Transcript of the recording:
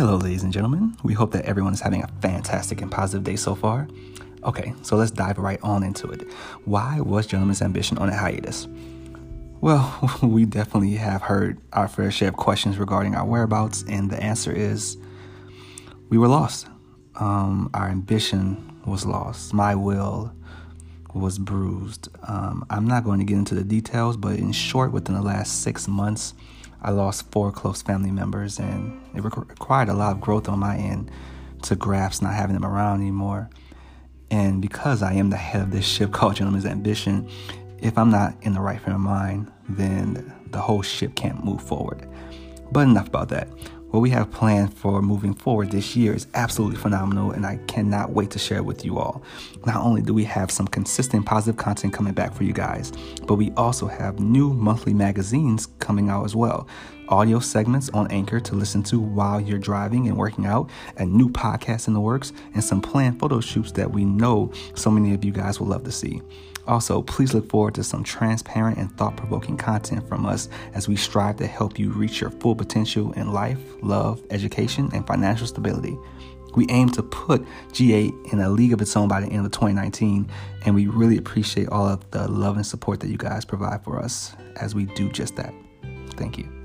Hello, ladies and gentlemen. We hope that everyone is having a fantastic and positive day so far. Okay, so let's dive right on into it. Why was Gentleman's Ambition on a hiatus? Well, we definitely have heard our fair share of questions regarding our whereabouts, and the answer is we were lost. Um, our ambition was lost. My will was bruised. Um, I'm not going to get into the details, but in short, within the last six months, I lost four close family members, and it required a lot of growth on my end to grasp not having them around anymore. And because I am the head of this ship called Gentleman's Ambition, if I'm not in the right frame of mind, then the whole ship can't move forward. But enough about that what we have planned for moving forward this year is absolutely phenomenal, and I cannot wait to share it with you all. Not only do we have some consistent positive content coming back for you guys, but we also have new monthly magazines coming out as well. Audio segments on Anchor to listen to while you're driving and working out, a new podcast in the works, and some planned photo shoots that we know so many of you guys will love to see. Also, please look forward to some transparent and thought provoking content from us as we strive to help you reach your full potential in life, love, education, and financial stability. We aim to put GA in a league of its own by the end of 2019, and we really appreciate all of the love and support that you guys provide for us as we do just that. Thank you.